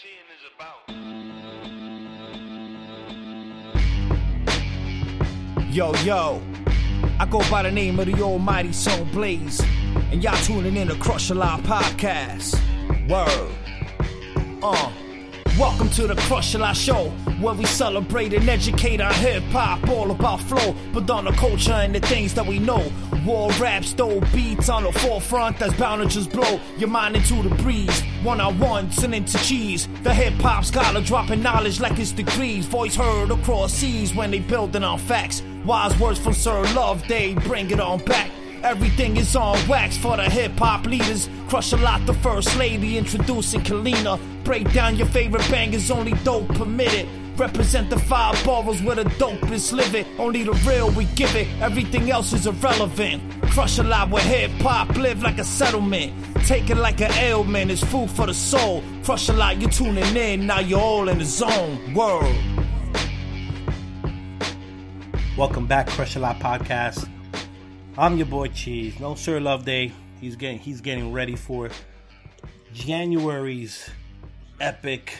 Is about. Yo, yo, I go by the name of the almighty Soul Blaze, and y'all tuning in to Crush a Lot Podcast. Word. Uh. Welcome to the Crush a Lot Show, where we celebrate and educate our hip hop, all about flow, but on the culture and the things that we know. War rap, stole beats on the forefront that's bound to just blow your mind into the breeze. One on one, and into cheese. The hip hop scholar dropping knowledge like it's degrees. Voice heard across seas when they building on facts. Wise words from Sir Love, they bring it on back. Everything is on wax for the hip hop leaders. Crush a lot, the first lady introducing Kalina. Break down your favorite bangers, only dope permitted. Represent the five boroughs where the dopest live it. Only the real we give it, everything else is irrelevant. Crush a lot where hip hop live like a settlement. Take it like an ailment, it's food for the soul. Crush a lot, you're tuning in, now you're all in the zone. World. Welcome back, Crush a Lot Podcast. I'm your boy Cheese. No Sir Love Day. He's getting he's getting ready for January's epic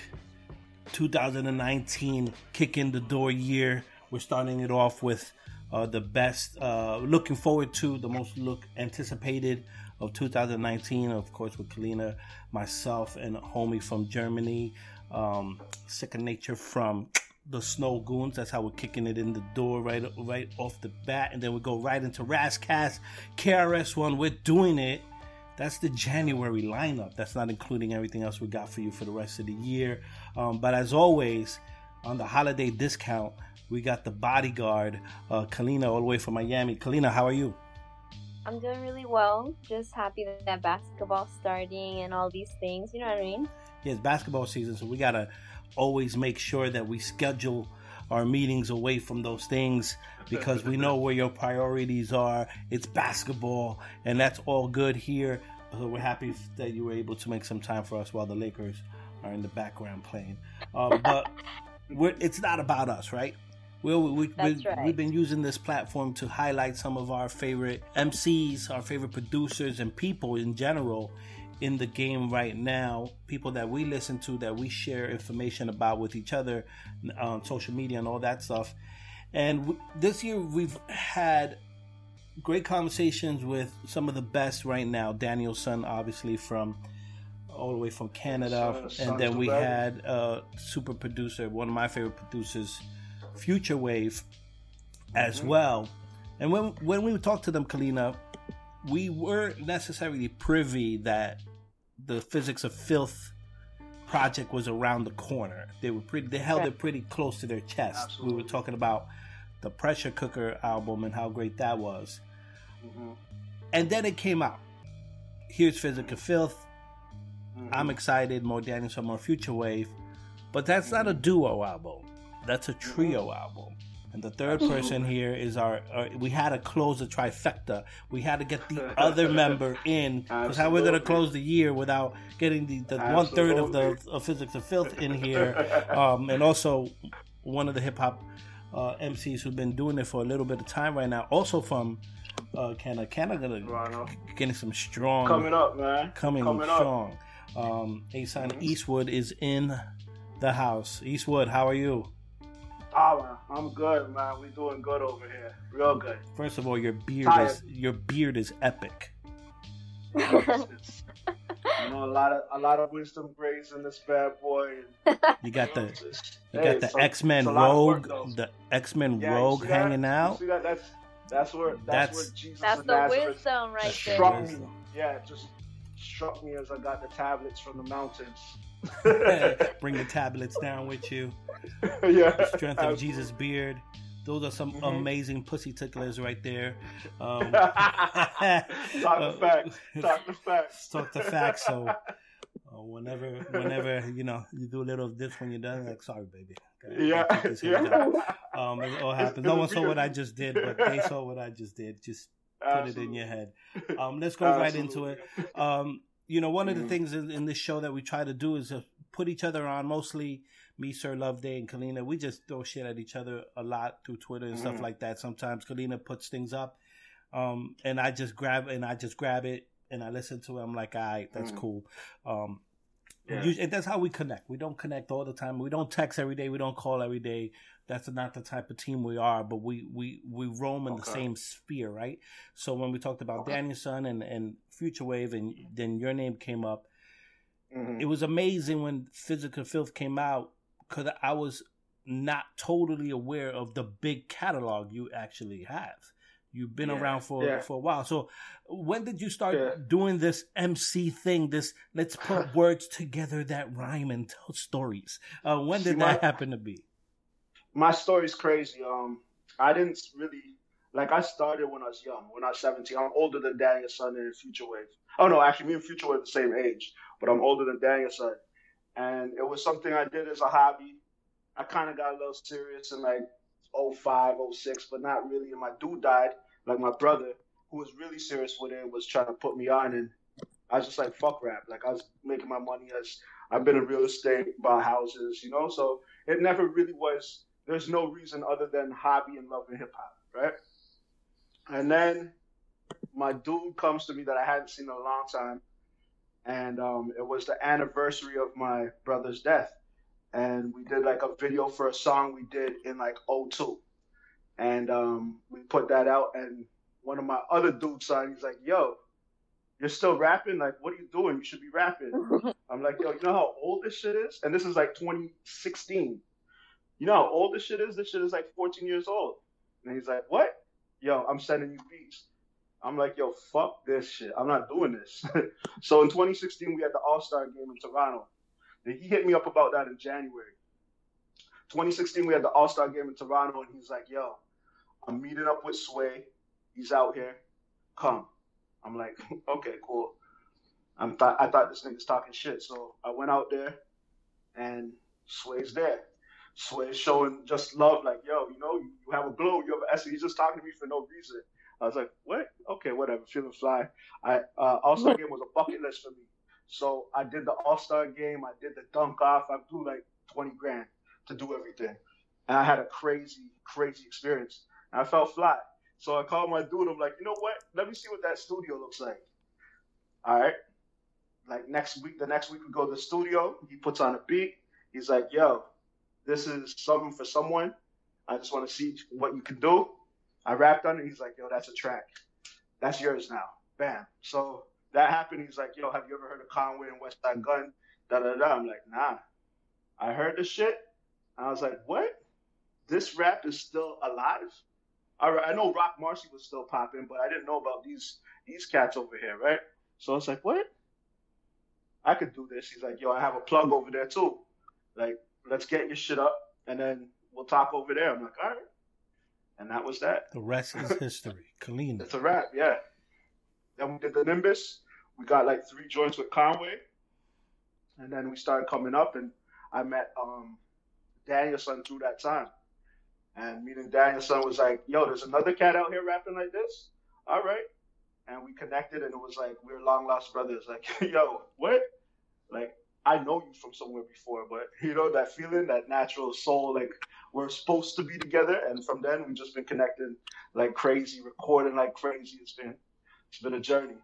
2019 kick in the door year. We're starting it off with uh, the best. Uh, looking forward to the most look anticipated of 2019. Of course, with Kalina, myself, and a homie from Germany. Um, Sicknature from the Snow Goons. That's how we're kicking it in the door right right off the bat, and then we go right into Ras Kass KRS One. We're doing it. That's the January lineup. That's not including everything else we got for you for the rest of the year. Um, but as always, on the holiday discount, we got the bodyguard, uh, Kalina, all the way from Miami. Kalina, how are you? I'm doing really well. Just happy that, that basketball's starting and all these things. You know what I mean? Yeah, it's basketball season, so we gotta always make sure that we schedule our meetings away from those things because we know where your priorities are. It's basketball, and that's all good here. So we're happy that you were able to make some time for us while the Lakers are in the background playing. Uh, but we're, it's not about us, right? We, we, we, right. We've been using this platform to highlight some of our favorite MCs, our favorite producers, and people in general in the game right now. People that we listen to, that we share information about with each other on social media and all that stuff. And w- this year we've had great conversations with some of the best right now. Daniel Son, obviously from all the way from Canada, and then we Battle. had a super producer, one of my favorite producers, Future Wave, as well. And when when we talked to them, Kalina, we weren't necessarily privy that the Physics of Filth project was around the corner. They were pretty. They held it pretty close to their chest. We were talking about the Pressure Cooker album and how great that was. Mhm. And then it came out. Here's Physical Filth. Mhm. I'm excited. More Daniel, some more Future Wave. But that's not a duo album. That's a trio album. And the third person here is our, our. We had to close the trifecta. We had to get the other member in because how we're gonna close the year without getting the, the one third of the of Physics of Filth in here, um, and also one of the hip hop uh, MCs who've been doing it for a little bit of time right now. Also from uh, Canada. Canada gonna getting some strong Coming up, man. coming, Coming up. strong. Um, Asun Eastwood is in the house. Eastwood, how are you? Oh, man. I'm good, man. We doing good over here. Real good. First of all, your beard Tired. is your beard is epic. You know, a lot of a lot of wisdom braids in this bad boy. And, You got the it's- you hey, got the it's a- X Men it's a lot of work, Rogue, the X Men Yeah, Rogue see that? hanging You out. see that? That's that's where that's, That's- where Jesus That's the Nazareth wisdom right That's there. struck me. Yeah, it just struck me as I got the tablets from the mountains. Bring the tablets down with you. yeah, The strength of absolutely. Jesus' beard. Those are some Mhm. amazing pussy ticklers right there. Um, Talk uh, the facts. Talk the facts. Talk the facts. So uh, whenever, whenever you know you do a little of this when you're done, like sorry, baby. Okay, Yeah, I'll take this here, John. yeah. Um, it all happens. No one saw what I just did, but they saw what I just did. Just put it in your head. Um, let's go right into it. Um, you know, one of the Mhm. things in, in this show that we try to do is uh, put each other on. Mostly me, Sir Love Day, and Kalina. We just throw shit at each other a lot through Twitter and stuff Mhm. like that. Sometimes Kalina puts things up, um, and I just grab and I just grab it and I listen to it. I'm like, all right, that's Mhm. cool. Um, Yeah. and that's how we connect. We don't connect all the time. We don't text every day. We don't call every day. That's not the type of team we are. But we we we roam in okay. the same sphere, right? So when we talked about okay. Daniel Son and and Future Wave, and then your name came up, mm-hmm. it was amazing when Physical Filth came out because I was not totally aware of the big catalog you actually have. You've been yeah, around for yeah. for a while. So when did you start yeah. doing this MC thing? This let's put words together that rhyme and tell stories. Uh, when did See, that my, happen to be? My story's crazy. Um, I didn't really like. I started when I was young. When I was seventeen, I'm older than Daniel Son and Future Wave. Oh no, actually, me and Future Wave the same age, but I'm older than Daniel Son. And it was something I did as a hobby. I kind of got a little serious and like 05, 06, but not really. And my dude died, like my brother, who was really serious with it, was trying to put me on. And I was just like, fuck rap. Like I was making my money as I've been in real estate, buy houses, you know? So it never really was, there's no reason other than hobby and love and hip hop, right? And then my dude comes to me that I hadn't seen in a long time. And um, it was the anniversary of my brother's death and we did like a video for a song we did in like 02. And um, we put that out, and one of my other dudes saw he's like, yo, you're still rapping? Like, what are you doing? You should be rapping. I'm like, yo, you know how old this shit is? And this is like 2016. You know how old this shit is? This shit is like 14 years old. And he's like, what? Yo, I'm sending you beats. I'm like, yo, fuck this shit. I'm not doing this. so in 2016, we had the All Star game in Toronto. And he hit me up about that in January. 2016, we had the All Star game in Toronto, and he's like, "Yo, I'm meeting up with Sway. He's out here. Come." I'm like, "Okay, cool." I'm th- I thought this nigga's talking shit, so I went out there, and Sway's there. Sway's showing just love, like, "Yo, you know, you, you have a glow, you have an essence." He's just talking to me for no reason. I was like, "What? Okay, whatever. Feeling fly." I uh, All Star game was a bucket list for me. So I did the All Star game. I did the dunk off. I blew like 20 grand to do everything. And I had a crazy, crazy experience. And I felt fly. So I called my dude. I'm like, you know what? Let me see what that studio looks like. All right. Like next week, the next week we go to the studio. He puts on a beat. He's like, yo, this is something for someone. I just want to see what you can do. I rapped on it. He's like, yo, that's a track. That's yours now. Bam. So that happened. He's like, yo, have you ever heard of Conway and Westside Gunn? Da da da. I'm like, nah. I heard the shit. I was like, what? This rap is still alive? Right, I know Roc Marci was still popping, but I didn't know about these these cats over here, right? So I was like, what? I could do this. He's like, yo, I have a plug over there too. Like, let's get your shit up, and then we'll talk over there. I'm like, all right. And that was that. The rest is history. Kalina. It's a wrap, yeah. Then we did the Nimbus. We got like three joints with Conway, and then we started coming up, and I met um, Daniel Son through that time. And meeting Daniel Son was like, "Yo, there's another cat out here rapping like this. All right." And we connected, and it was like we are long lost brothers. Like, yo, what? Like, I know you from somewhere before, but you know that feeling, that natural soul, like we're supposed to be together. And from then, we've just been connecting like crazy, recording like crazy. It's been it's been a journey.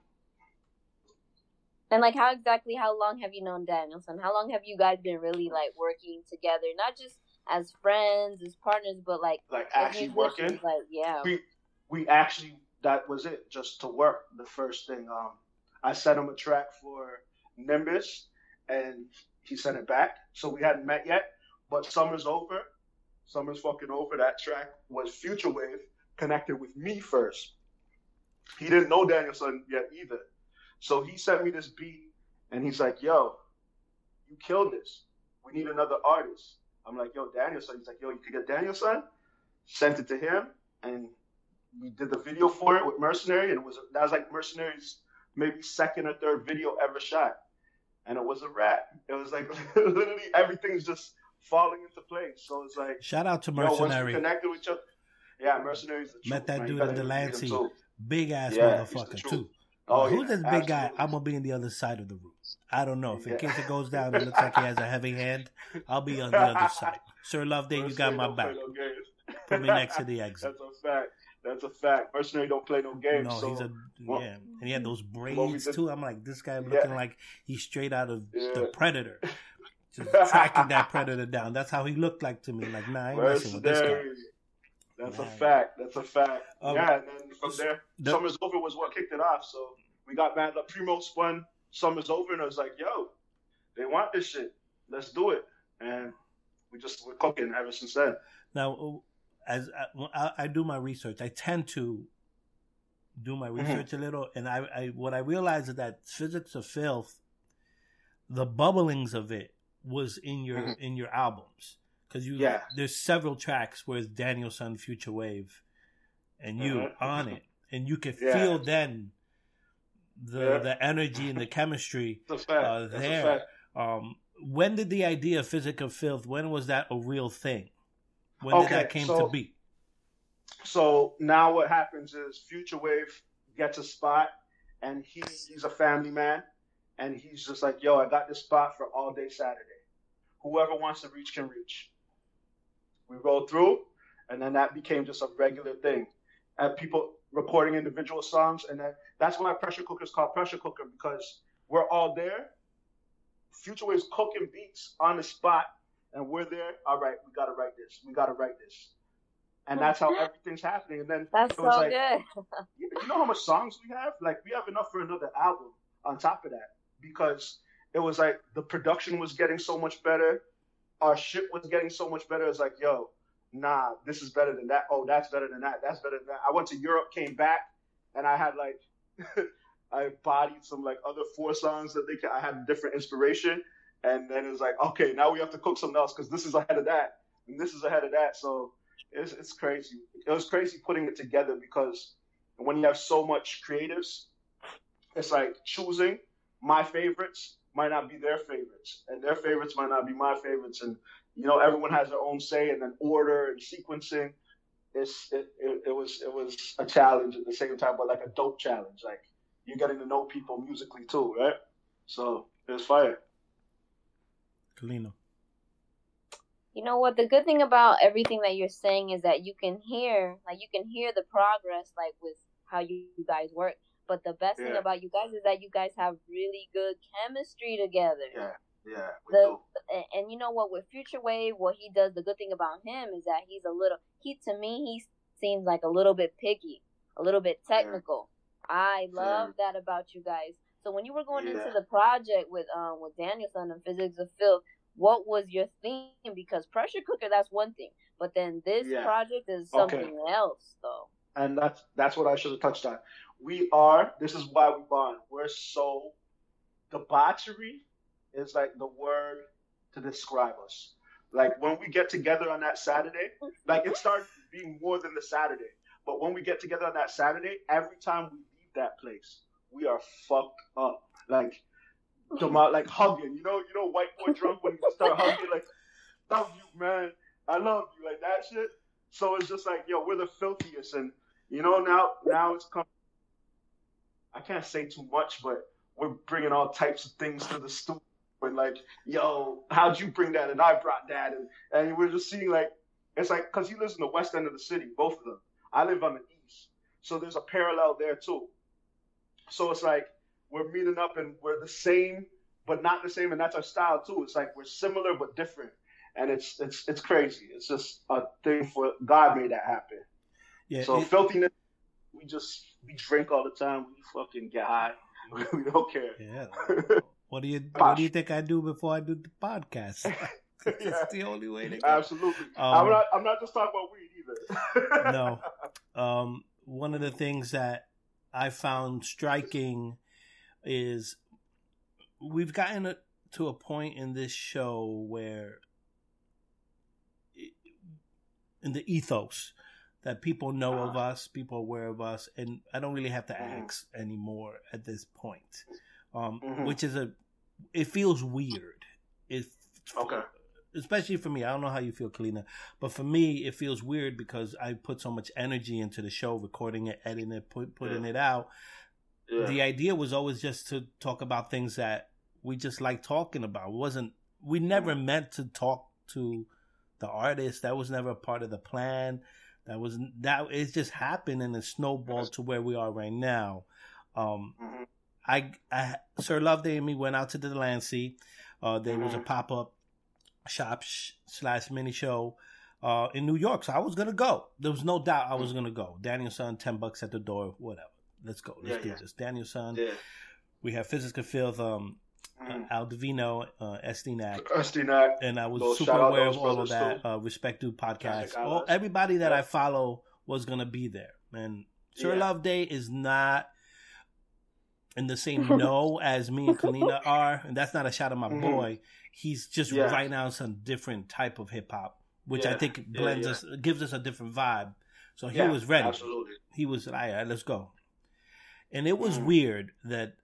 And like, how exactly? How long have you known Daniel Son? How long have you guys been really like working together? Not just as friends, as partners, but like like actually working. Like, yeah, we we actually that was it, just to work. The first thing, um, I sent him a track for Nimbus, and he sent it back. So we hadn't met yet, but summer's over. Summer's fucking over. That track was Future Wave connected with me first. He didn't know Daniel Son yet either. So he sent me this beat and he's like, yo, you killed this. We need another artist. I'm like, yo, Daniel Son. He's like, yo, you could get Daniel Son. Sent it to him and we did the video for it with Mercenary. And it was that was like Mercenary's maybe second or third video ever shot. And it was a wrap. It was like literally everything's just falling into place. So it's like shout out to Mercenary. Yo, connected with each other. Yeah, Mercenary's the Met that dude in Delancey. Big ass yeah, motherfucker too. Oh, Who's yeah, this big absolutely. guy? I'm gonna be on the other side of the room. I don't know. If in case it goes down, it looks like he has a heavy hand. I'll be on the other side. Sir Loveday, you got my back. Put me next to the exit. That's a fact. That's a fact. Mercenary don't play no games. No, so, he's a well, yeah, and he had those braids did- too. I'm like, this guy Yeah. looking like he's straight out of Yeah. the Predator, just tracking that Predator down. That's how he looked like to me. Like, nah, I ain't messing with this guy. That's a fact. That's a fact. Um, yeah, and then from there, the- Summer's Over was what kicked it off. So we got mad. Like, Primo spun Summer's Over, and I was like, yo, they want this shit. Let's do it. And we just we're cooking ever since then. Now, as I, I, I do my research, I tend to do my Mm-hmm. research a little, and I, I what I realize is that physics of filth, the bubblings of it was in your Mhm. in your albums because you Yeah. there's several tracks where it's Daniel Son Future Wave, and you Mhm. on it, and you can Yeah. feel then the Yeah. the energy and the chemistry That's a fact. uh, there. Um, when did the idea of Physic of Filth? When was that a real thing? When did Okay, that came so- to be? So now what happens is Future Wave gets a spot, and he, he's a family man, and he's just like, "Yo, I got this spot for all day Saturday. Whoever wants to reach can reach." We rolled through, and then that became just a regular thing, and people recording individual songs, and then that's why Pressure Cooker is called Pressure Cooker because we're all there. Future Wave's cooking beats on the spot, and we're there. All right, we gotta write this. We gotta write this, and that's how everything's happening. And then That's it was so like, good. you you know how much songs we have? Like we have enough for another album on top of that because it was like the production was getting so much better, our shit was getting so much better. It's like, yo, nah, this is better than that. Oh, that's better than that. That's better than that. I went to Europe, came back, and I had like I bodied some like other four songs that they could, I had different inspiration, and then it was like, okay, now we have to cook something else because this is ahead of that, and this is ahead of that. So it's it's crazy. It was crazy putting it together because when you have so much creatives, it's like choosing my favorites might not be their favorites, and their favorites might not be my favorites, and you know everyone has their own say, and then order and sequencing. It's it, it, it was it was a challenge at the same time, but like a dope challenge. Like you're getting to know people musically too, right? So it was fire. Kalina. You know what? The good thing about everything that you're saying is that you can hear, like, you can hear the progress, like, with how you, you guys work. But the best thing about you guys is that you guys have really good chemistry together. Yeah, yeah, The- And, and you know what? With Future Wave, what he does, the good thing about him is that he's a little, he, to me, he seems like a little bit picky, a little bit technical. I love that about you guys. So when you were going into the project with um with Daniel Son and Physics of Filth, what was your theme? Because pressure cooker, that's one thing, but then this Yeah. project is Okay. something else, though. and that's that's what I should have touched on. We are. This is why we bond. We're so debauchery is like the word to describe us. Like when we get together on that Saturday, like it started being more than the Saturday. But when we get together on that Saturday, every time we leave that place, we are fucked up. Like demo- like hugging. You know, you know, white boy drunk when you start hugging, like, love you, man. I love you, like that shit. So it's just like, yo, we're the filthiest, and you know, now now it's come. I can't say too much, but we're bringing all types of things to the studio. And like, yo, how'd you bring that? And I brought that, and and we're just seeing like, it's like because he lives in the west end of the city, both of them. I live on the east, so there's a parallel there too. So it's like we're meeting up and we're the same, but not the same, and that's our style too. It's like we're similar but different, and it's it's it's crazy. It's just a thing for God made that happen. Yeah, So it- filthiness, we just we drink all the time. We fucking get high. we don't care. yeah. What do you What do you think I do before I do the podcast? It's the only way to go. Absolutely. Um, I'm not. I'm not just talking about weed either. no. Um, one of the things that I found striking is we've gotten a, to a point in this show where, in the ethos, that people know of us, people aware of us, and I don't really have to Mhm. ask anymore at this point. Um, Mhm. Which is a, it feels weird. It, Okay. Especially for me. I don't know how you feel, Kalina, but for me, it feels weird because I put so much energy into the show, recording it, editing it, put, putting Yeah. it out. Yeah. The idea was always just to talk about things that we just like talking about. It wasn't we never Mm-hmm. meant to talk to the artist. That was never a part of the plan. That was that. It just happened and it snowballed to where we are right now. Um, hmm I, I Sir Loveday and me went out to the Delancey. Uh, there was a Mhm. pop up shop sh- slash mini show uh, in New York, so I was gonna go. There was no doubt I was gonna go. Daniel Son, ten bucks at the door, whatever. Let's go. Let's Yeah, do yeah. this. Daniel Son. Yeah. We have Physics and Filth, um, Mhm. Al Divino, uh, Estee Nack. SDNAC. And I was Those- super aware of all of that. Uh, Respect Dude podcast. Traffic All, everybody that. I follow was gonna be there. And Sure. Love Day is not in the same no as me and Kalina are, and that's not a shot at my Mhm. boy. He's just Yeah. right now some different type of hip hop, which I think blends yeah. us, gives us a different vibe. So he Yeah, was ready. Absolutely. He was like, all right, let's go. And it was Mhm. weird that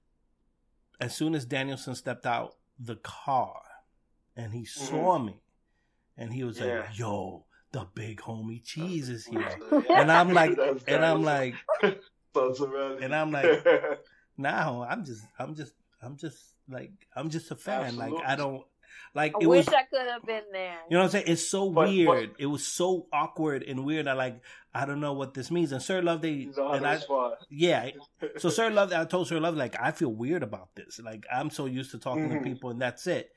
as soon as Daniel Son stepped out the car and he saw me, and he was Mm-hmm. Yeah. like, "Yo, the big homie cheese is here." And I'm like, and I'm like, Sons of Randy. and I'm like, now I'm just, I'm just, I'm just like, I'm just a fan. Like I don't, like I it wish was, I could have been there. you know what I'm saying? It's so But- weird. it was so awkward and weird. I like, I don't know what this means. And Sir Love, they, He's and I, his spot. yeah. So Sir Love, I told Sir Love, like, I feel weird about this. Like I'm so used to talking Mhm. to people, and that's it.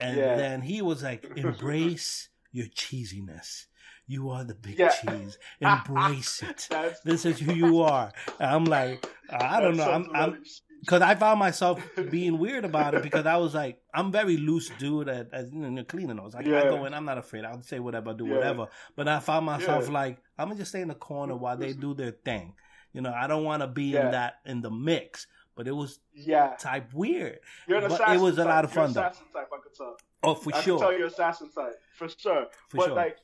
And Yeah. then he was like, embrace your cheesiness. You are the big Yeah. cheese. Embrace it. That's, This is who you are. And I'm like, I don't know. I'm, I'm, because I found myself being weird about it because I was like, I'm very loose dude at, as you know, cleaning those. Like I Yeah. go in, I'm not afraid. I'll say whatever, do Yeah. whatever. But I found myself Yeah. like, I'm gonna just stay in the corner while they do their thing. You know, I don't want to be in that in the mix. But it was yeah. type weird. You're an But it was a type. lot of You're fun, though. assassin type, I could tell. Oh, for I can tell sure, you're assassin type for sure. for but sure. like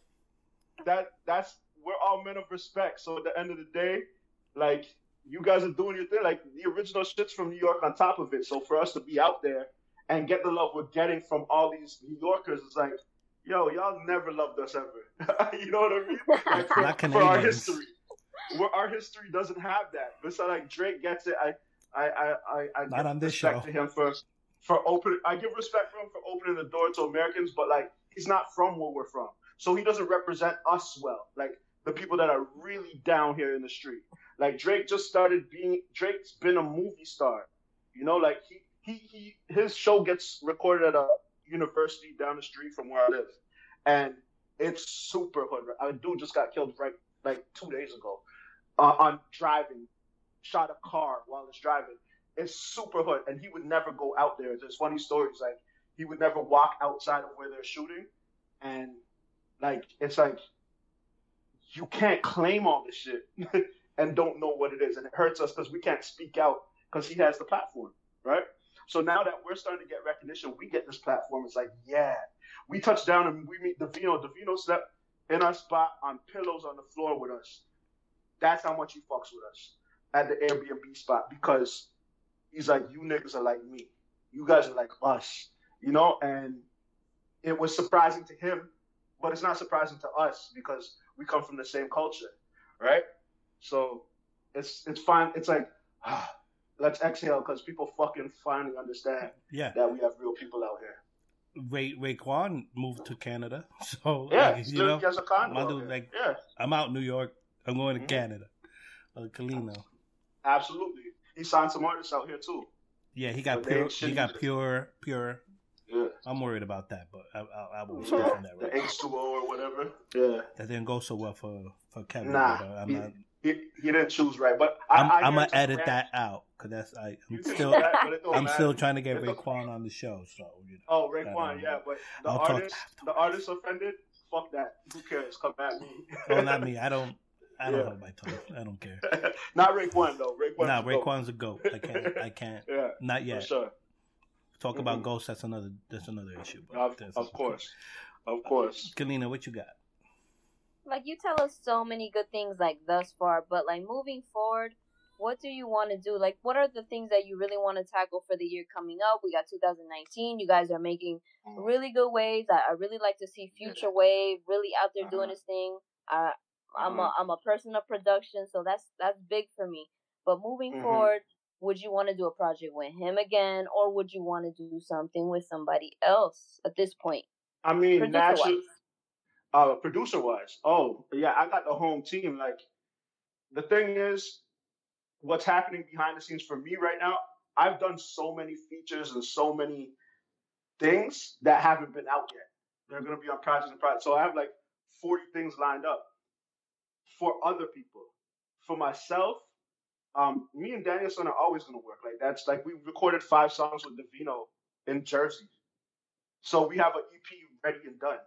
that, that's we're all men of respect. So at the end of the day, like you guys are doing your thing. Like the original shit's from New York on top of it. So for us to be out there and get the love we're getting from all these New Yorkers, it's like, yo, y'all never loved us ever. you know what I mean? Like, for, Not for our history, where our history doesn't have that. But so like Drake gets it. I, I, I, I, I Not on this respect show. to him for for opening. I give respect for him for opening the door to Americans, but like he's not from where we're from, so he doesn't represent us well. Like the people that are really down here in the street. Like Drake just started being. Drake's been a movie star, you know. Like he he he his show gets recorded at a university down the street from where I live, and it's super hood. A dude just got killed right like two days ago uh, on driving, shot a car while he's driving. It's super hood, and he would never go out there. There's funny stories like he would never walk outside of where they're shooting, and like it's like you can't claim all this shit and don't know what it is, and it hurts us because we can't speak out because he has the platform, right? So now that we're starting to get recognition, we get this platform. It's like, yeah, we touch down and we meet Divino. Divino slept in our spot on pillows on the floor with us. That's how much he fucks with us at the Airbnb spot because he's like, you niggas are like me. You guys are like us, you know? And it was surprising to him, but it's not surprising to us because we come from the same culture, right? So it's it's fine. It's like, ah, let's exhale because people fucking finally understand yeah, that we have real people out here. Ray Raekwon moved to Canada, so Yeah, like, you know, has a condo. my dude, like- yeah, I'm out in New York. I'm going to Mhm. Canada. Uh, Kalino. absolutely. He signed some artists out here too. Yeah, he got But pure. He got pure, pure. Yeah, I'm worried about that, but I, I, I won't speak on that right. now. H two O or whatever. Yeah, That didn't go so well for for Kevin. Nah, but, uh, I'm he- not. he, he didn't choose right, but I, I'm, I I'm gonna edit that out because that's I, I'm still that, but it don't I'm matter. still trying to get It don't- Raekwon on the show. So you know. Oh, I don't Raekwon, yeah, but the I'll artist, the artist offended. Fuck that. Who cares? Come at me. Oh, not me. I don't. I don't Yeah. hold my tongue. I don't care. Not Raekwon though. Raekwon. Nah, Raekwon's a goat. I can't. I can't. Yeah, Not for yet. sure. Talk about Mhm. ghosts. That's another. That's another issue. but Of, that's- of course, of course. Kalina, what you got? like you tell us so many good things like thus far, but like moving forward, what do you want to do? Like, what are the things that you really want to tackle for the year coming up? We got 2019. You guys are making really good waves. I, I really like to see Future Wave really out there doing Uh-huh. his thing. I, I'm a Uh-huh. I'm a person of production, so that's that's big for me. But moving Mhm. forward, would you want to do a project with him again, or would you want to do something with somebody else at this point? I mean, Producer naturally, wise. Uh, producer wise, oh yeah, I got the home team. Like the thing is, what's happening behind the scenes for me right now? I've done so many features and so many things that haven't been out yet. They're gonna be on projects and projects. So I have like 40 things lined up for other people. For myself, um, me and Daniel Son are always gonna work. Like that's like we recorded five songs with Divino in Jersey. So we have an EP ready and done.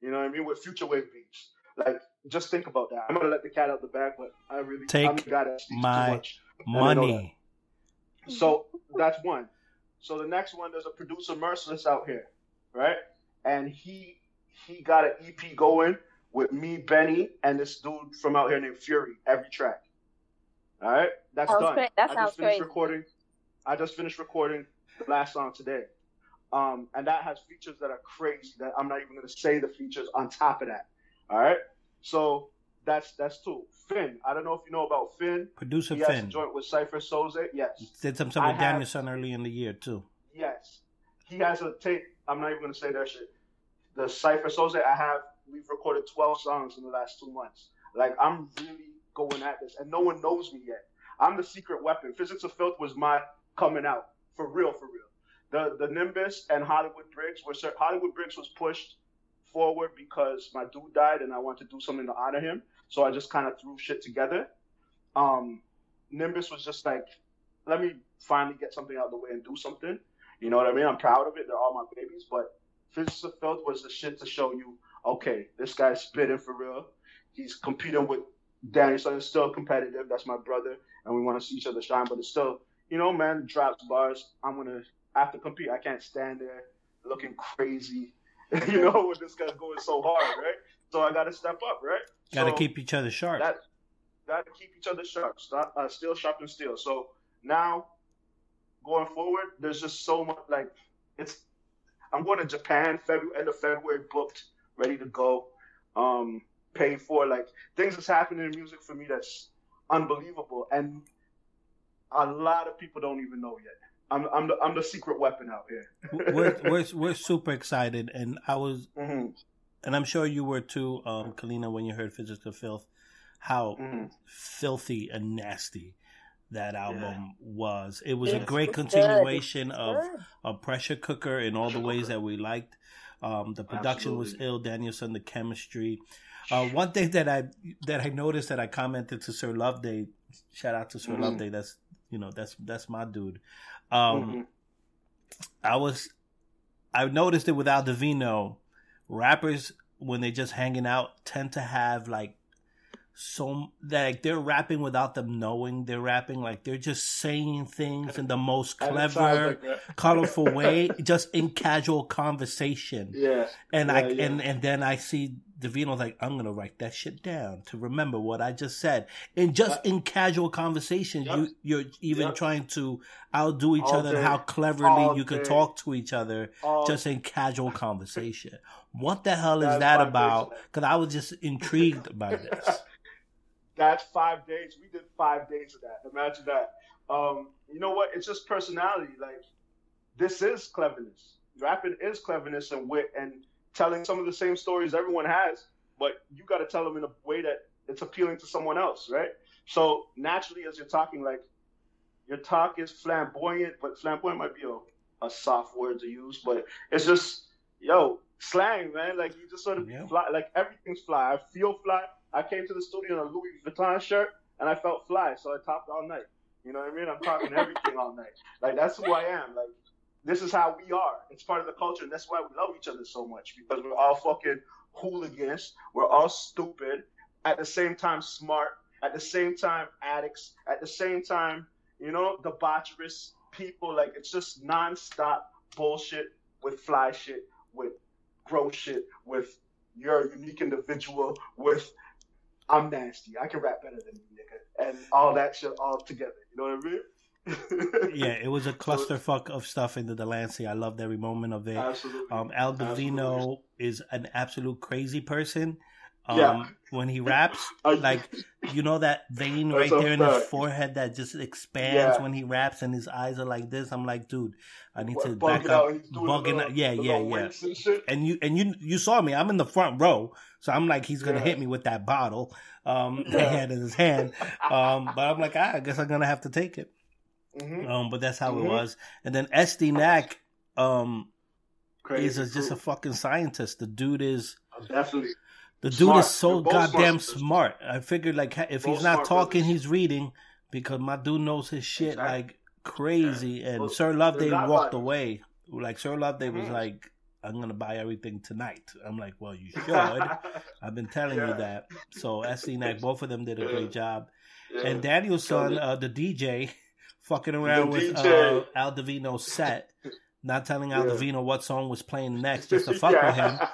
You know what I mean? With future wave beats. Like just think about that. I'm gonna let the cat out the bag, but I really take I'm the guy that my money. That. So that's one. So the next one, there's a producer Merciless out here, right? And he he got an EP going with me, Benny, and this dude from out here named Fury. Every track. All right, that's That, done. cra- that I sounds just finished crazy. recording. I just finished recording the last song today, um, and that has features that are crazy. That I'm not even going to say the features on top of that. All right, so that's that's two. Finn, I don't know if you know about Finn. Producer He has a Finn joint with Cypher Soze. Yes, did some stuff with Daniel Son early in the year too. yes. He has a tape. I'm not even going to say that shit. The Cypher Soze I have. We've recorded 12 songs in the last two months. Like I'm really going at this, and no one knows me yet. I'm the secret weapon. Physics of Filth was my coming out for real, for real. The the Nimbus and Hollywood Bricks were Hollywood Bricks was pushed forward because my dude died, and I wanted to do something to honor him. So I just kind of threw shit together. Um, Nimbus was just like, let me finally get something out of the way and do something. You know what I mean? I'm proud of it. They're all my babies, but Physics of Filth was the shit to show you, okay, this guy's spitting for real. He's competing with Daniel Son. It's still competitive. That's my brother, and we want to see each other shine. But it's still, you know, man, drops bars. I'm gonna have to compete. I can't stand there looking crazy, you know, when this guy's going so hard, right? So I got to step up, right? Got to So- keep each other sharp. that got to keep each other sharp. Stop, uh, still sharp and steel. So now, going forward, there's just so much. Like it's, I'm going to Japan February end of February, booked, ready to go, um, paid for. Like things that's happening in music for me that's unbelievable, and a lot of people don't even know yet. I'm I'm the I'm the secret weapon out here. we're, we're we're super excited, and I was, hmm and I'm sure you were too, um, Kalina, when you heard Physical Filth, how hmm filthy and nasty that album was. It was a It's great good. continuation of a pressure cooker in all the ways cooker. that we liked. Um, the production was ill. Daniel Son, the chemistry. Uh, one thing that I that I noticed that I commented to Sir Loveday. Shout out to Sir Mhm. Loveday. That's you know that's that's my dude. Um, Mhm. I was I noticed it with Al Divino. Rappers when they're just hanging out tend to have like so like they're rapping without them knowing they're rapping like they're just saying things in the most And it sounds clever like colorful way just in casual conversation Yeah. and i Yeah, yeah. and and then i see Divino like i'm gonna write that shit down to remember what i just said and just Uh, in casual conversation, Yep. you you're even Yep. trying to outdo each All other and how cleverly All you could day. talk to each other All just in casual conversation what the hell is that about because i was just intrigued by this That's five days. We did five days of that. Imagine that. Um, you know what? It's just personality. Like this is cleverness. Rapping is cleverness and wit and telling some of the same stories everyone has, but you got to tell them in a way that it's appealing to someone else, right? So naturally, as you're talking, like your talk is flamboyant, but flamboyant might be a, a soft word to use, but it's just yo slang, man. Like you just sort of Yeah. fly. Like everything's fly. I feel fly. I came to the studio in a Louis Vuitton shirt and I felt fly, so I talked all night. You know what I mean? I'm talking everything all night. Like that's who I am. Like this is how we are. It's part of the culture, and that's why we love each other so much because we're all fucking hooligans. We're all stupid, at the same time smart, at the same time addicts, at the same time, you know, debaucherous people. Like it's just nonstop bullshit with fly shit, with gross shit, with you're a unique individual, with I'm nasty. I can rap better than you, nigga, and all that shit all together. You know what I mean? Yeah it was a clusterfuck of stuff in the delancey i loved every moment of it Absolutely. Um, Al Absolutely. Is an absolute crazy person. Um, Yeah. when he raps, like you know that vein right there in his forehead that just expands Yeah. when he raps, and his eyes are like this. I'm like, dude, I need to back up, out, he's doing bugging out. Yeah, yeah, yeah. and. And you and you you saw me. I'm in the front row, so I'm like, he's gonna Yeah. hit me with that bottle um, that he Yeah. had in his hand. Um, but I'm like, ah, I guess I'm gonna have to take it. Mhm. Um, but that's how Mhm. it was. And then Estee Nack, um, Crazy. is a, just a fucking scientist. The dude is definitely. the dude Smart. is so goddamn smart. smart. I figured like if Both he's not talking, brothers. he's reading because my dude knows his shit Exactly. like crazy. And Well, Sir Loveday walked away. Like Sir Loveday was Mhm. like, "I'm gonna buy everything tonight." I'm like, "Well, you should." I've been telling you that. So Estee Nack, both of them did a Yeah. great job. Yeah. And Daniel's son, uh, the DJ, fucking around The with DJ. uh, Al Divino's set, not telling Al Yeah. Divino what song was playing next just to fuck with him.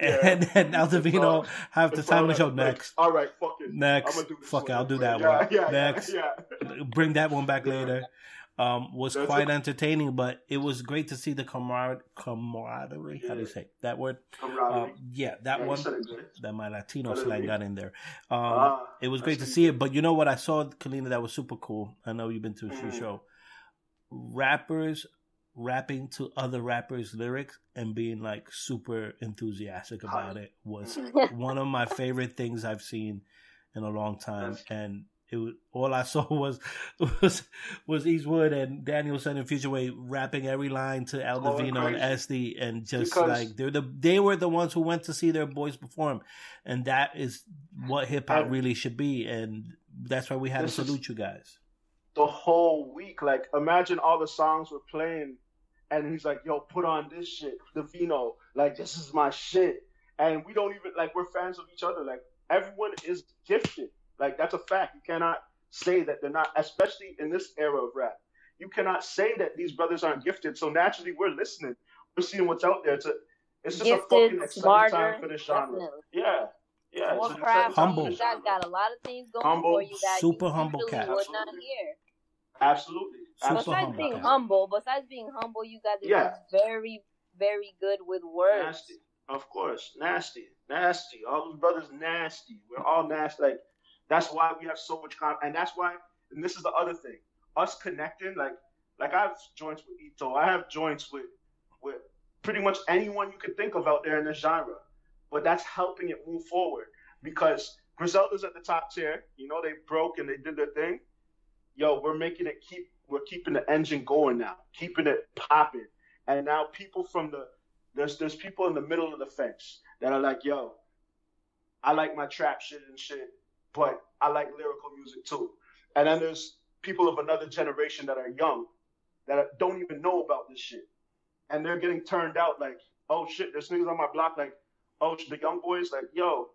Yeah. And then Al Divino have the time to show next. All right, fuck it. Next. I'm gonna do this fuck it, I'll do that yeah, one. Yeah, Next. Yeah. Bring that one back Yeah. later. Um, was That's quite a- entertaining, but it was great to see the camar- camaraderie. How do you say that word? Camaraderie. Um, yeah, that Yeah, one. said it good. That my Latino slang got in there. Um, Ah, it was great to see. it, but you know what? I saw Kalina that was super cool. I know you've been to a Mhm. show. Rappers rapping to other rappers' lyrics and being like super enthusiastic about it was one of my favorite things I've seen in a long time. And it was all I saw was was was Eastwood and Daniel Son and Future Way rapping every line to Al Going Divino and. SD and just Because- like they're the they were the ones who went to see their boys perform. And that is what hip hop really should be. And that's why we had to salute you guys. the whole week. Like, imagine all the songs we're playing, and he's like, "Yo, put on this shit, Divino. Like, this is my shit." And we don't even like we're fans of each other. Like, everyone is gifted. Like, that's a fact. You cannot say that they're not, especially in this era of rap. You cannot say that these brothers aren't gifted. So naturally, we're listening. We're seeing what's out there. It's a, it's just a fucking exciting smarter, time for this genre. definitely. Yeah, yeah. More it's craft. Humble. for You guys got a lot of things going Humble, for you that super you humble usually cat. would not Absolutely. hear. Absolutely. Super Absolutely. Besides humble being cat. humble, besides being humble, you guys are Yeah. very, very good with words. Nasty. Of course. Nasty. Nasty. All those brothers nasty. We're all nasty. Like that's why we have so much and that's why and this is the other thing. Us connecting, like like I have joints with Ito. I have joints with with pretty much anyone you could think of out there in the genre. But that's helping it move forward. Because Griselda's at the top tier. You know, they broke and they did their thing. Yo, we're making it keep we're keeping the engine going now, keeping it popping. And now people from the there's there's people in the middle of the fence that are like, yo, I like my trap shit and shit, but I like lyrical music too. And then there's people of another generation that are young that don't even know about this shit. And they're getting turned out like, oh shit, there's niggas on my block like, oh, the young boys like, yo,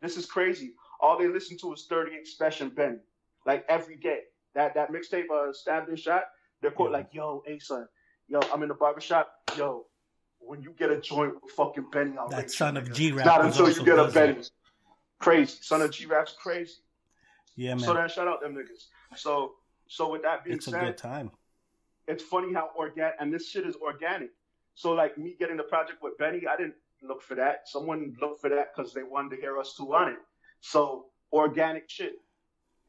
this is crazy. All they listen to is 38 Spesh and Benny, like every day. That that mixtape, uh, Stabbed and Shot, they're quote Yeah. like, yo, hey son, yo, I'm in the barbershop, yo, when you get a joint with fucking Benny, I'll That son of. G-Rap Not until you get a Benny. Crazy. Son of G Rap's crazy. Yeah, man. So then shout out them niggas. So so with that being said, it's a good time. it's funny how organic and this shit is organic. So like me getting the project with Benny, I didn't look for that. Someone looked for that because they wanted to hear us two on it. So organic shit.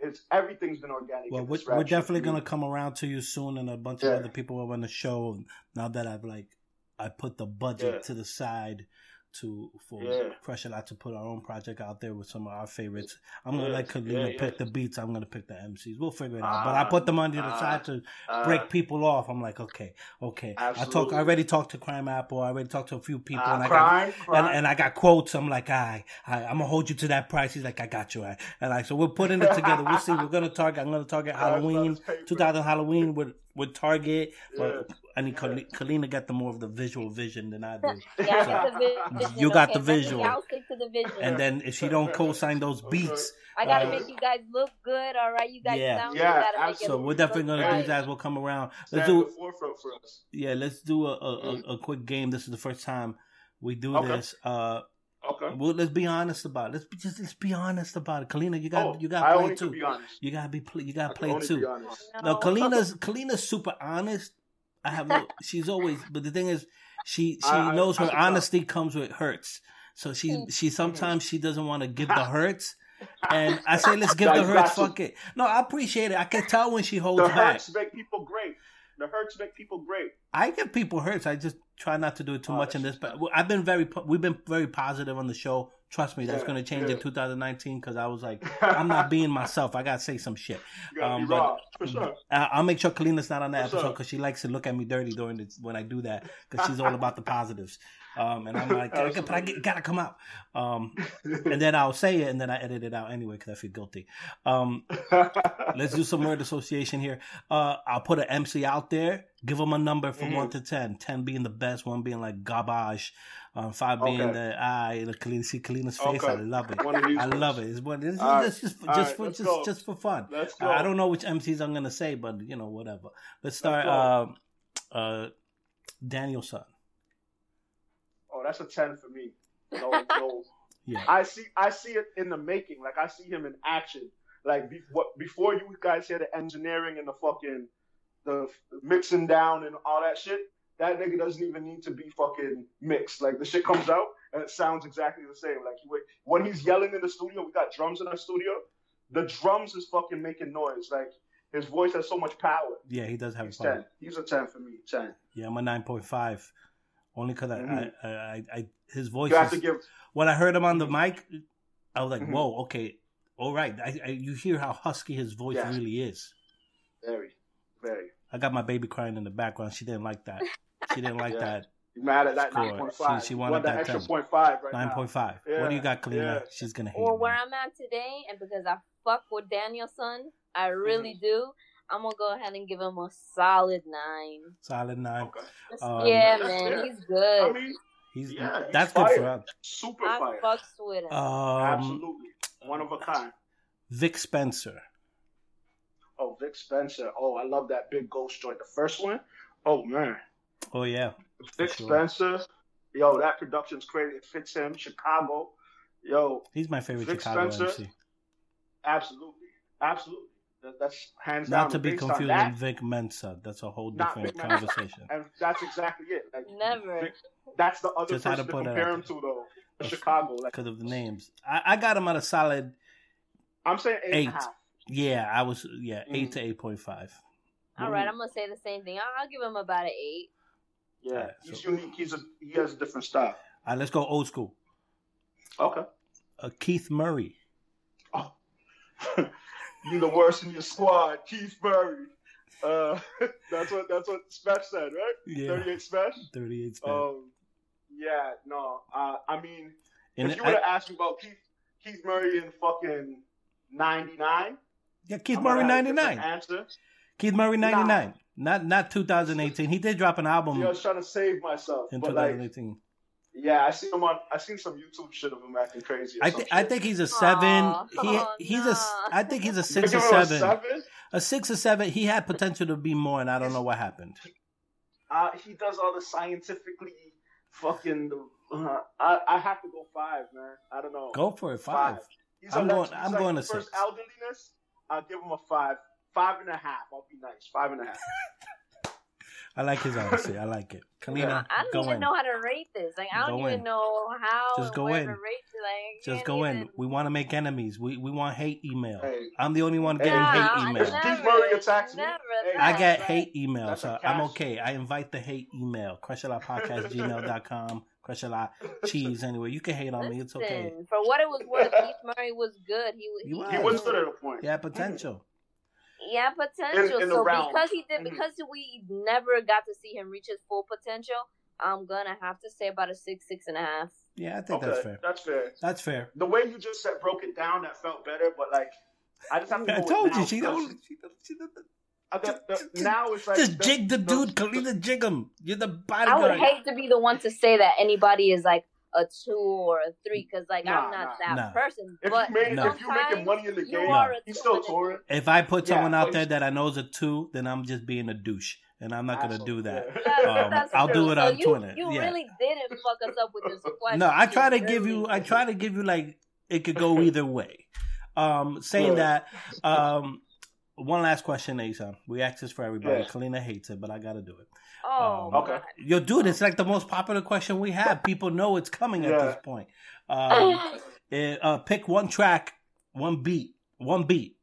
It's everything's been organic. Well, we're, we're definitely gonna come around to you soon, and a bunch Yeah. of other people are on the show. Now that I've like, I put the budget Yeah. to the side to for Yeah. Fresh a Lot to put our own project out there with some of our favorites. I'm gonna let Kalina Yeah, pick the beats. I'm gonna pick the MCs. We'll figure it out. but Ah, I put the money to the ah, side to Uh, break people off. I'm like, okay, okay. I talk. I already talked to Crimeapple. I already talked to a few people, uh, and I got crime, crime. and, and I got quotes. I'm like, I, I, I'm gonna hold you to that price. He's like, I got you. I, and like, so we're putting it together. We'll see. We're gonna target. I'm gonna target Halloween, 2000 Halloween with with Target. But Yeah. I need Kal- Kalina got the more of the visual vision than I do. Yeah, So- I get the You got okay? the visual. I'll stick to the vision. And then if she don't co-sign those beats, I gotta uh, make you guys look good, all right? You guys Yeah. sound Yeah, good. Gotta make it absolutely. so we're definitely gonna do right. that. We'll come around. Let's in do forefront for us. yeah. Let's do a a, a, a quick game. This is the first time we do Okay. this. Uh, Okay. well, let's be honest about it. Let's be, just let's be honest about it. Kalina, you got oh, you got to play too. can. You gotta be pl- you gotta play only be too. honest. No, No. Kalina's Kalina's super honest. I have no. she's always, but the thing is, she she I- I- knows I her can tell. honesty comes with hurts. So she she sometimes she doesn't want to give the hurts. And I say, let's give the hurts. Fuck it. No, I appreciate it. I can tell when she holds The back. hurts make people great. The hurts make people great. I give people hurts. I just try not to do it too Oh, much in this. But I've been very, we've been very positive on the show. Trust me, that's Yeah, going to change in 2019 because I was like, I'm not being myself. I got to say some shit. Um, but- for sure. I'll make sure Kalina's not on that What's episode because she likes to look at me dirty during the, when I do that because she's all about the positives. Um, and I'm like, I, but I get, gotta come out. Um, and then I'll say it and then I edit it out anyway because I feel guilty. Um, let's do some word association here. Uh, I'll put an MC out there. Give them a number from Mhm. one to ten. Ten being the best, one being like garbage, um, five being Okay. the I. The Kalina, see Kalina's face. I love it. One of these I love it. It's one. It's, All right. it's just All just right, for let's just go. just for fun. Let's. I don't know which MCs I'm gonna say, but you know whatever. Let's start. go. Um, uh, Daniel Son. Oh, that's a ten for me. No, no. Yeah. I see. I see it in the making. Like I see him in action. Like be, what, before you guys hear the engineering and the fucking the mixing down and all that shit. That nigga doesn't even need to be fucking mixed. Like the shit comes out and it sounds exactly the same. Like he, when he's yelling in the studio, we got drums in our studio. The drums is fucking making noise. Like his voice has so much power. Yeah, he does have He's fun. ten. He's a ten for me. Ten. Yeah, I'm a nine point five. Only because Mhm. I, I, I, his voice. You have Is, to give. when I heard him on the Mhm. mic, I was like, Mhm. "Whoa, okay, all right." I, I, you hear how husky his voice Yeah. really is. Very, very. I got my baby crying in the background. She didn't like that. She didn't like Yeah. that. You mad at that Score. nine point five? She- she wanted that extra 10. point five right Nine now. point five. What do you got, Kalina? yeah. She's gonna hate. Well, me. where I'm at today, and because I fuck with Daniel Son, I really Mm-hmm. do. I'm gonna go ahead and give him a solid nine. Solid nine. Okay. Um, yeah, man, fair. he's good. I mean, He's Yeah, he's that's good for him. super I fire. fucks with him. Um, Absolutely, one of a kind. Vic Spencer. Oh, Vic Spencer. Oh, I love that big ghost joint. The first one. Oh man, Oh yeah, Vic sure. Spencer. Yo, that production's crazy. It fits him. Chicago. Yo, he's my favorite Vic Chicago Spencer, MC. absolutely, absolutely. That, that's hands down. Not to be confused with Vic Mensa. That's a whole different conversation. And that's exactly it. Like, Never. Vic- that's the other Just had person to to put it compare him to, though. The Chicago. Like, Because of the names, I, I got him at a solid. I'm saying eight, and a Eight. half. Yeah, I was. Yeah, eight Mm. to eight point five. All right, I'm gonna say the same thing. I'll, I'll give him about an eight. Yeah, he's so- unique. He's a he has a different style. All right, let's go old school. Okay. Uh, Keith Murray. Oh. you the worst in your squad, Keith Murray. Uh, that's what that's what Spesh said, right? Yeah, 38 Spesh. thirty-eight. Spin. Um, yeah, no. Uh, I mean, and if you would have asked me about Keith Keith Murray in fucking '99, yeah, Keith Murray ninety nine. Answer. Keith Murray Nah. ninety nine. Not not 2018. He did drop an album See, I was trying to save myself, in but like, 2018. yeah, I seen him on. I seen some YouTube shit of him acting crazy. or I some think I think he's a seven. Aw, he oh, he's a nah. I think he's a six or give him a seven. seven? A six or seven. He had potential to be more, and I don't know what happened. Uh, he does all the scientifically fucking. Uh, I I have to go five, man. I don't know. Go for it. Five. He's I'm going- legend. I'm He's going the to first six. elderliness. I'll give him a five. Five and a half. I'll be nice. Five and a half. I like his honesty. I like it. Kalina, I don't go even in. know how to rate this. Like I don't Go even in. know how. Just go in. To rate it. Like, Just can't go in. We want to make enemies. We we want hate email. Hey. I'm the only one Hey. getting Nah, hate I email. Keith never- Murray attacks me. Hey. I that, get like- hate email, That's so a I'm okay. I invite the hate email. Crushalotpodcast.gmail.com. Crushalot cheese anyway. You can hate on me. It's okay. For what it was worth, Keith Murray was good. He He he, was. He was good at a point. Yeah, potential. Yeah, potential. In- in so realm. because he did, Mhm. because we never got to see him reach his full potential, I'm gonna have to say about a six, six and a half. Yeah, I think Okay, that's fair. That's fair. That's fair. The way you just said broke it down, that felt better. But like, I just have to. I told you now she because don't. She don't, she don't I got the- just- now it's like just the- jig the the- dude, Kalina, jig him. You're the I would bodyguard. hate to be the one to say that anybody is like a two or a three because like Nah, I'm not nah. that Nah. person. If but you made, No. if you're making money in the you game, are a he's two still touring. If I put Yeah, someone out there that I know is a two, then I'm just being a douche, and I'm not gonna do that. Absolutely. Um, I'll do it So on you, Twitter. You Yeah. really didn't fuck us up with this question. No, I try to You give you. I try to give you like it could go either way. Um, saying Yeah. that, um, one last question, Asa. We ask this for everybody. Yeah. Kalina hates it, but I got to do it. Oh, Um, Okay. God. Yo, dude, it's like the most popular question we have. People know it's coming at this point. Um, eh, uh, pick one track, one beat, one beat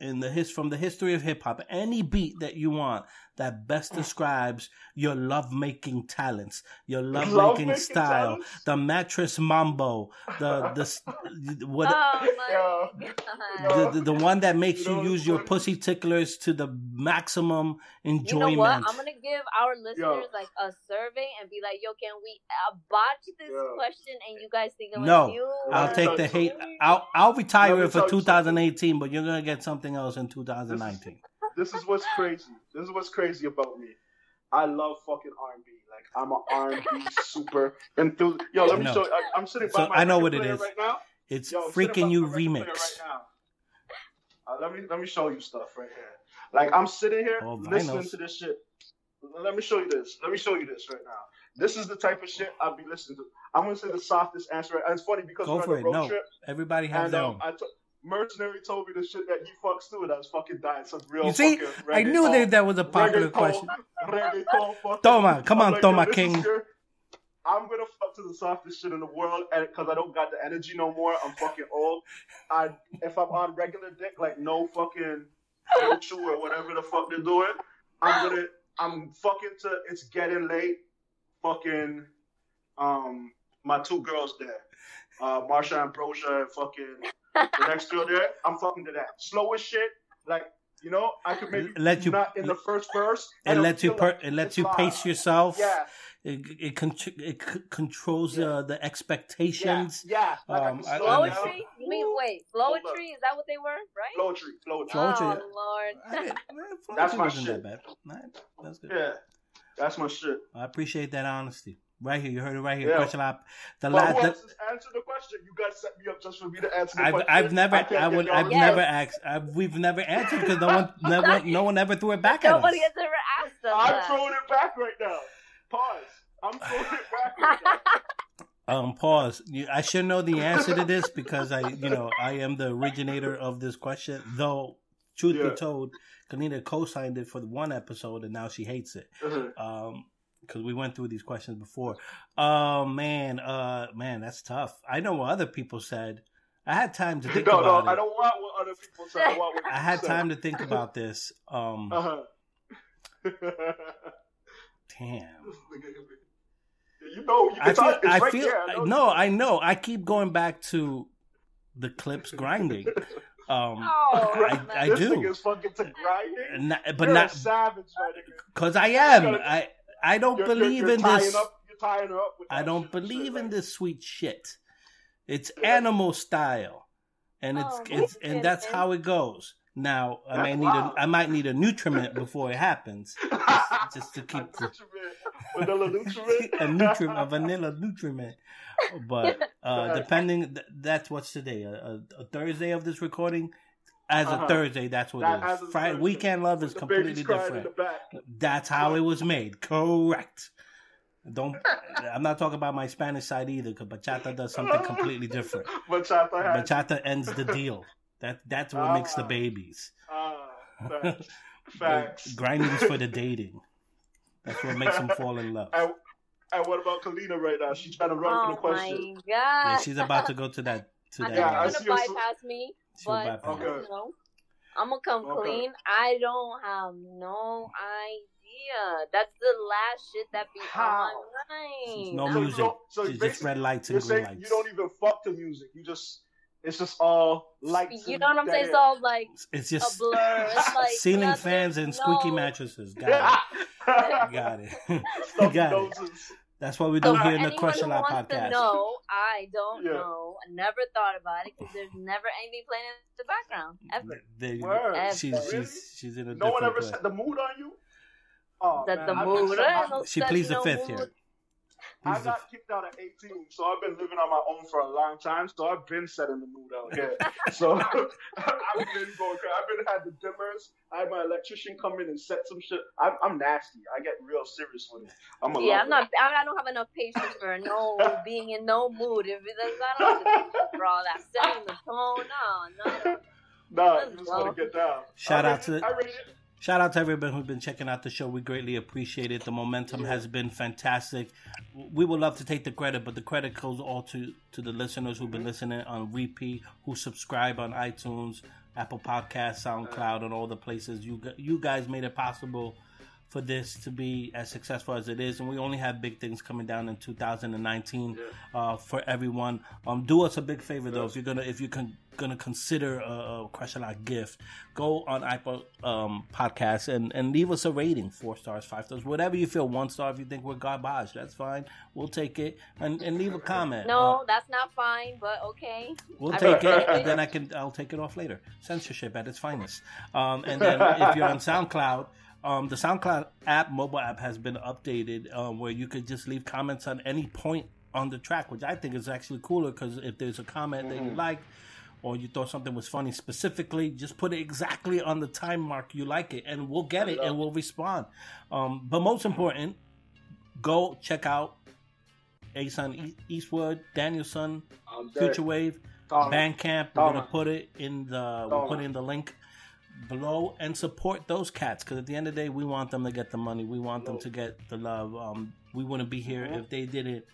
in the his from the history of hip hop. Any beat that you want that best describes your lovemaking talents, your lovemaking Love-making style, talents? the mattress mambo, the the what. Oh my Yeah. god. The, the, the one that makes You you, know use your pussy ticklers to the maximum enjoyment. You enjoyment. know what? I'm gonna give our listeners like a survey and be like, "Yo, can we uh, botch this Yeah. question and you guys think it was No. I'll take the hate. I'll I'll retire it for 2018, but you're gonna get something else in 2019. This is what's crazy. This is what's crazy about me. I love fucking R&B. Like I'm an R&B super enthusiast. Yo, let me No. show. You, I, I'm sitting by So, my I know what it is right now. It's Yo, I'm sitting by freaking my you remix. Right now. Uh, let me let me show you stuff right here. Like I'm sitting here Oh, listening vinyls. to this shit. Let me show you this. Let me show you this right now. This is the type of shit I'll be listening to. I'm gonna say the softest answer. And it's funny because Go we're on it. the road No, trip. everybody has And their um, own. I t- Mercenary told me the shit that he fucks too, was fucking dying. Some real You see, I knew that that was a popular reggaeton- question. reggaeton Toma, come on, like, Toma yo, this is King. I'm gonna fuck to the softest shit in the world, and because I don't got the energy no more, I'm fucking old. I if I'm on regular dick, like no fucking no chew or whatever the fuck they're doing, I'm gonna I'm fucking to it's getting late. Fucking um my two girls there, uh Marsha Ambrosius and fucking the next girl there. I'm fucking to that slow as shit. Like you know, I could maybe Let you- not in the first verse. It and lets you per, like it lets you live. pace yourself. Yeah, It it, con- it c- controls Yeah. uh, the expectations. yeah. Like Um, I I- slow I- down. Flowetry? You mean wait, Hold up. flowetry? Is that what they were? Right? Flowetry, flowetry. Flowetry. Oh Lord. I- That's my shit. that bad. That's good. Yeah, that's my shit. I appreciate that honesty. Right here, you heard it right here. Yeah. Question up. The But last. who The, else has the question? You guys set me up just for me to answer the I've question. I've never can't I get would y'all I've to- never asked I've, we've never answered because no one never no one ever threw it back at us. Nobody has ever asked us I'm that. throwing it back right now. Pause. I'm throwing it back right now. Um, pause. You, I should know the answer to this because I, you know, I am the originator of this question. Though, truth Yeah. be told, Kalina co-signed it for the one episode, and now she hates it. Uh-huh. Um, because we went through these questions before. Oh man, uh, man, that's tough. I know what other people said. I had time to think no, no, about I don't want what other people say. I want what I had say. time to think about this. Um, Uh-huh. damn. you know, you can I feel. talk. I right feel. there. I know. no, I know. I keep going back to the Clipse grinding. Um, Oh, Gra- man. I this do. nigga's fucking to grinding. not, but You're not a savage, my nigga. because I am. I I don't You're, you're, believe you're in tying this. Up, you're tying her up with I don't shit believe shit, in like- this sweet shit. It's animal style, and it's Oh, it's and that's goodness. how it goes. Now I That's may need a I might need a nutriment before it happens, just, just to keep the, vanilla nutriment. a nutriment, a vanilla nutriment. But uh, depending, th- that's what's today, a, a, a Thursday of this recording. As a Uh-huh. Thursday, that's what That- it as Friday, Thursday. weekend love is the completely different. in the back. That's how it was made. Correct. Don't. I'm not talking about my Spanish side either, because bachata does something completely different. Bachata has. Bachata ends the deal. That that's what makes the Ah. babies. Ah, facts. Facts. Grinding's for the dating. That's what makes them fall in love. And, and what about Kalina right now? She's trying to run Oh for the question. Oh my god. Yeah, she's about to go to that to I that. Yeah, I she's see gonna so- bypass me, She'll but. Okay. you know, I'm gonna come Okay. clean. I don't have no idea. That's the last shit that be How? on my mind. No So you music. don't- so It's just red lights You're and green saying lights. you don't even fuck the music. You just it's just all lights. You know what I'm saying? It's all like It's just a just blur. It's like ceiling nothing, fans and squeaky no- mattresses. Got it. Got it. Stuffy Got it. Noses. That's what we do So here in the anyone Crush a Lot wants to podcast. know, I don't Yeah. know. I never thought about it because there's never anything playing in the background ever. There you go. She's Really? she's she's in a No one ever place. set the mood on you. Oh, That man, the mood. set- There I've- ain't no She study, pleads the fifth mood. here. I Pleads the- got kicked out at 18, so I've been living on my own for a long time. So I've been setting the mood out here. so I've been going. cra- I've been had the dimmers. I had my electrician come in and set some shit. I'm, I'm nasty. I get real serious with it. I'm a Yeah, I'm not. I I don't have enough patience for no being in no mood. If it does, I don't have for all that setting the tone. No, no. Nah, you just want to get down. Shout I out rate to it- I rate it. Shout out to everyone who's been checking out the show. We greatly appreciate it. The momentum has been fantastic. We would love to take the credit, but the credit goes all to to the listeners who've been mm-hmm. listening on repeat, who subscribe on iTunes, Apple Podcasts, SoundCloud, uh. and all the places. You you guys made it possible for this to be as successful as it is, and we only have big things coming down in 2019 uh, for everyone. Um, do us a big favor though, if you're gonna if you can gonna consider a, a crush a lot gift, go on Apple um, Podcast and and leave us a rating, four stars, five stars, whatever you feel. One star if you think we're garbage, that's fine. We'll take it and and leave a comment. No, Uh, that's not fine, but okay. We'll I take it, and then I can I'll take it off later. Censorship at its finest. Um, and then if you're on SoundCloud, um, the SoundCloud app, mobile app, has been updated um, where you could just leave comments on any point on the track, which I think is actually cooler because if there's a comment that you like. Or you thought something was funny specifically, just put it exactly on the time mark you like it, and we'll get it and we'll respond. Um, but most important, go check out Asun E- Eastwood, Daniel Son, Future Wave, Bandcamp. We're gonna put it in the we'll put it in the link below and support those cats because at the end of the day, we want them to get the money. We want them to get the love. Um, we wouldn't be here if they didn't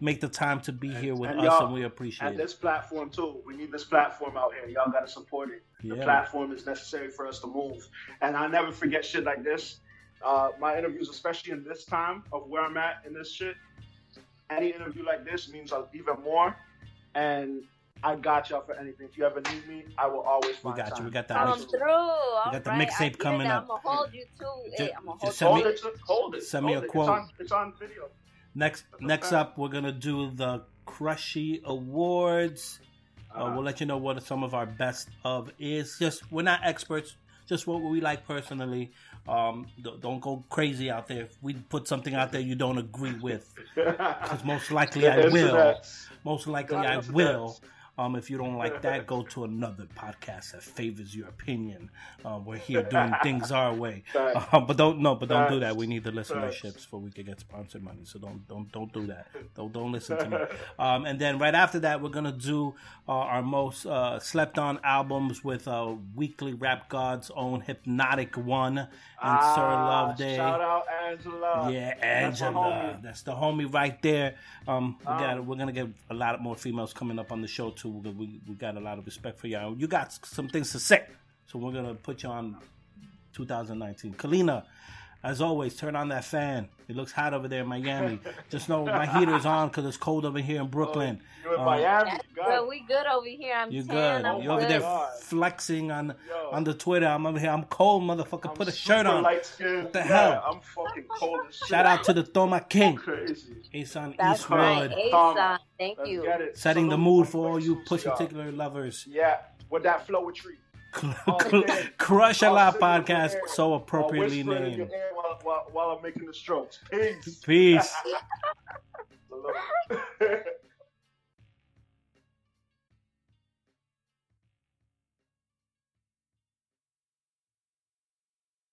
make the time to be here with and us, and we appreciate And it. this platform too. We need this platform out here. Y'all gotta support it. The platform is necessary for us to move. And I never forget shit like this. Uh, my interviews, especially in this time of where I'm at in this shit, any interview like this means even more. And I got y'all for anything. If you ever need me, I will always find We find got you. We got that Come mix- through. All got the right, mixtape I get coming up. I'm gonna hold you to Ju- it. I'm gonna hold send Hold me- it, hold it. send me hold a it. quote. It's on, it's on video. Next, next up, we're gonna do the Crushy Awards. Uh, Uh-huh. we'll let you know what some of our best of is. Just we're not experts, just what we like personally. Um, don't don't go crazy out there. If we put something out there you don't agree with, because most likely I will. Most likely I knows it will. Um, if you don't like that, go to another podcast that favors your opinion. Um, we're here doing things our way, um, but don't no, but don't do that. We need the listenerships before we can get sponsored money. So don't don't don't do that. Don't don't listen to me. Um, and then right after that, we're gonna do uh, our most uh, slept on albums with uh, weekly rap gods own Hypnotic One and Sir Ah, Love Day. Shout out Angela. Yeah, That's Angela. homie. That's the homie right there. Um, we Um, got we're gonna get a lot more females coming up on the show too. We, we, got a lot of respect for y'all. You got some things to say, so we're gonna put you on 2019. Kalina, as always, turn on that fan. It looks hot over there in Miami. Just know my heater's on because it's cold over here in Brooklyn. You're in Um, Miami. That's God. good. We good over here. I'm You're tan. good. I'm You're over good. there God. flexing on Yo. on the Twitter. I'm over here. I'm cold, motherfucker. I'm Put a shirt on. light-skinned. What the Yeah, hell? I'm fucking cold as shit. Shout out to the Thoma King, Crazy. Asun That's Eastwood. right. Tom, Asun. Thank Let's you. get it. setting the mood for all you who push particular lovers. Yeah, with that Flowetry. Day. Oh, crush a I'll lot sit in your podcast, so appropriately named. While, while, while I'm making the strokes. Peace. Peace.